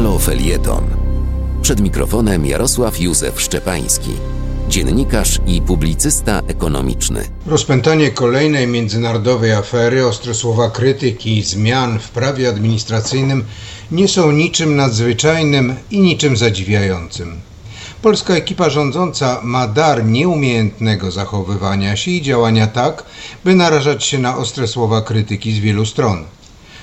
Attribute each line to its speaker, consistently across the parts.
Speaker 1: Halo Felieton. Przed mikrofonem Jarosław Józef Szczepański, dziennikarz i publicysta ekonomiczny.
Speaker 2: Rozpętanie kolejnej międzynarodowej afery, ostre słowa krytyki i zmian w prawie administracyjnym nie są niczym nadzwyczajnym i niczym zadziwiającym. Polska ekipa rządząca ma dar nieumiejętnego zachowywania się i działania tak, by narażać się na ostre słowa krytyki z wielu stron.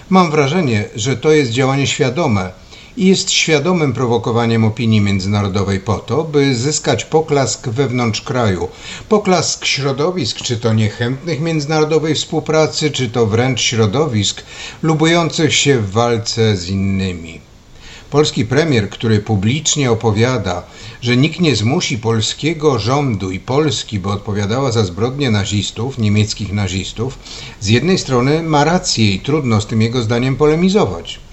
Speaker 2: Mam wrażenie, że to jest działanie świadome i jest świadomym prowokowaniem opinii międzynarodowej po to, by zyskać poklask wewnątrz kraju. Poklask środowisk, czy to niechętnych międzynarodowej współpracy, czy to wręcz środowisk lubujących się w walce z innymi. Polski premier, który publicznie opowiada, że nikt nie zmusi polskiego rządu i Polski, by odpowiadała za zbrodnie nazistów, niemieckich nazistów, z jednej strony ma rację i trudno z tym jego zdaniem polemizować.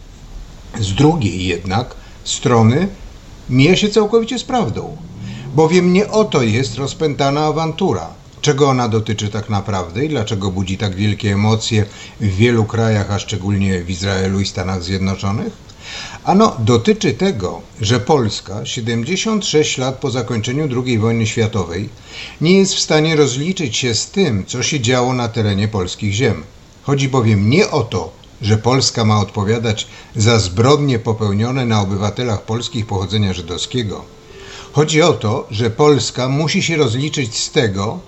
Speaker 2: Z drugiej jednak strony mija się całkowicie z prawdą, bowiem nie o to jest rozpętana awantura. Czego ona dotyczy tak naprawdę i dlaczego budzi tak wielkie emocje w wielu krajach, a szczególnie w Izraelu i Stanach Zjednoczonych? Ano, dotyczy tego, że Polska, 76 lat po zakończeniu II wojny światowej, nie jest w stanie rozliczyć się z tym, co się działo na terenie polskich ziem. Chodzi bowiem nie o to, że Polska ma odpowiadać za zbrodnie popełnione na obywatelach polskich pochodzenia żydowskiego. Chodzi o to, że Polska musi się rozliczyć z tego,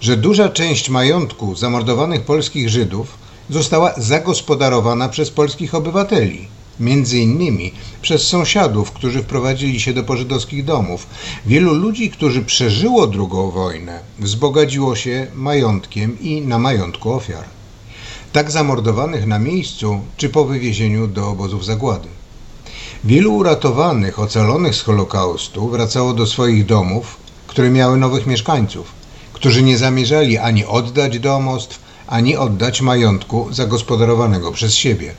Speaker 2: że duża część majątku zamordowanych polskich Żydów została zagospodarowana przez polskich obywateli między innymi przez sąsiadów, którzy wprowadzili się do pożydowskich domów. Wielu ludzi, którzy przeżyło drugą wojnę, wzbogaciło się majątkiem i na majątku ofiar. Tak zamordowanych na miejscu czy po wywiezieniu do obozów zagłady. Wielu uratowanych, ocalonych z Holokaustu wracało do swoich domów, które miały nowych mieszkańców, którzy nie zamierzali ani oddać domostw, ani oddać majątku zagospodarowanego przez siebie.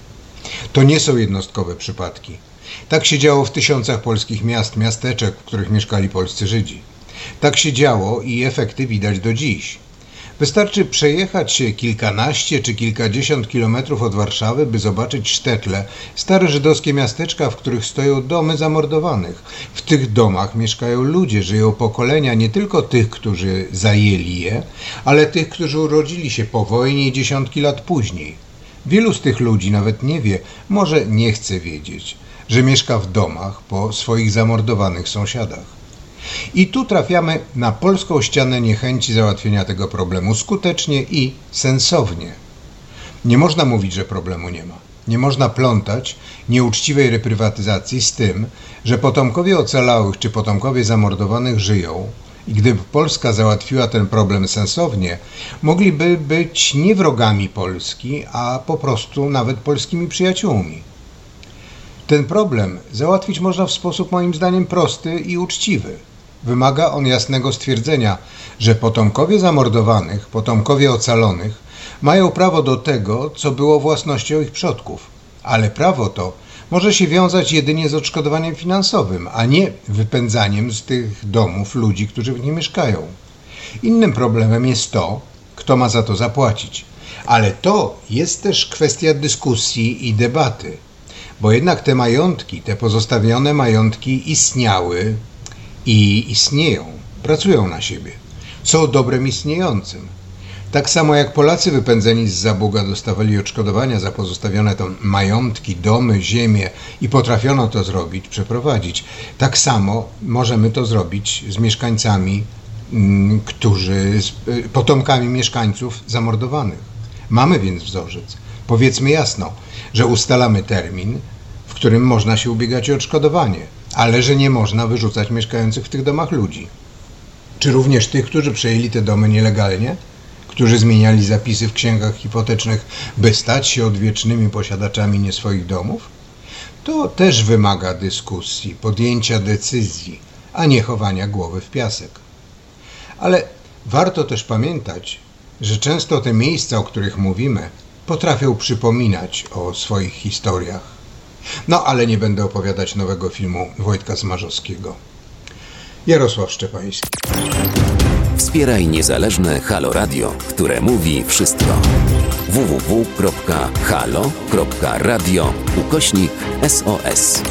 Speaker 2: To nie są jednostkowe przypadki. Tak się działo w tysiącach polskich miast, miasteczek, w których mieszkali polscy Żydzi. Tak się działo i efekty widać do dziś. Wystarczy przejechać się kilkanaście czy kilkadziesiąt kilometrów od Warszawy, by zobaczyć Sztetle, stare żydowskie miasteczka, w których stoją domy zamordowanych. W tych domach mieszkają ludzie, żyją pokolenia nie tylko tych, którzy zajęli je, ale tych, którzy urodzili się po wojnie dziesiątki lat później. Wielu z tych ludzi nawet nie wie, może nie chce wiedzieć, że mieszka w domach po swoich zamordowanych sąsiadach. I tu trafiamy na polską ścianę niechęci załatwienia tego problemu skutecznie i sensownie. Nie można mówić, że problemu nie ma. Nie można plątać nieuczciwej reprywatyzacji z tym, że potomkowie ocalałych czy potomkowie zamordowanych żyją, i gdyby Polska załatwiła ten problem sensownie, mogliby być nie wrogami Polski, a po prostu nawet polskimi przyjaciółmi. Ten problem załatwić można w sposób moim zdaniem prosty i uczciwy. Wymaga on jasnego stwierdzenia, że potomkowie zamordowanych, potomkowie ocalonych mają prawo do tego, co było własnością ich przodków, ale prawo to może się wiązać jedynie z odszkodowaniem finansowym, a nie wypędzaniem z tych domów ludzi, którzy w nich mieszkają. Innym problemem jest to, kto ma za to zapłacić. Ale to jest też kwestia dyskusji i debaty, bo jednak te majątki, te pozostawione majątki istniały i istnieją, pracują na siebie, są dobrem istniejącym. Tak samo jak Polacy wypędzeni z Zabuga dostawali odszkodowania za pozostawione tam majątki, domy, ziemię i potrafiono to zrobić, przeprowadzić, tak samo możemy to zrobić z mieszkańcami, mm, którzy, z y, potomkami mieszkańców zamordowanych. Mamy więc wzorzec. Powiedzmy jasno, że ustalamy termin, w którym można się ubiegać o odszkodowanie, ale że nie można wyrzucać mieszkających w tych domach ludzi. Czy również tych, którzy przejęli te domy nielegalnie? którzy zmieniali zapisy w księgach hipotecznych, by stać się odwiecznymi posiadaczami nie swoich domów? To też wymaga dyskusji, podjęcia decyzji, a nie chowania głowy w piasek. Ale warto też pamiętać, że często te miejsca, o których mówimy, potrafią przypominać o swoich historiach. No ale nie będę opowiadać nowego filmu Wojtka Zmarzowskiego. Jarosław Szczepański.
Speaker 1: Wspieraj niezależne Halo Radio, które mówi wszystko. www.halo.radio ukośnik SOS.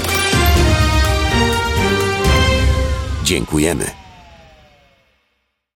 Speaker 1: Dziękujemy.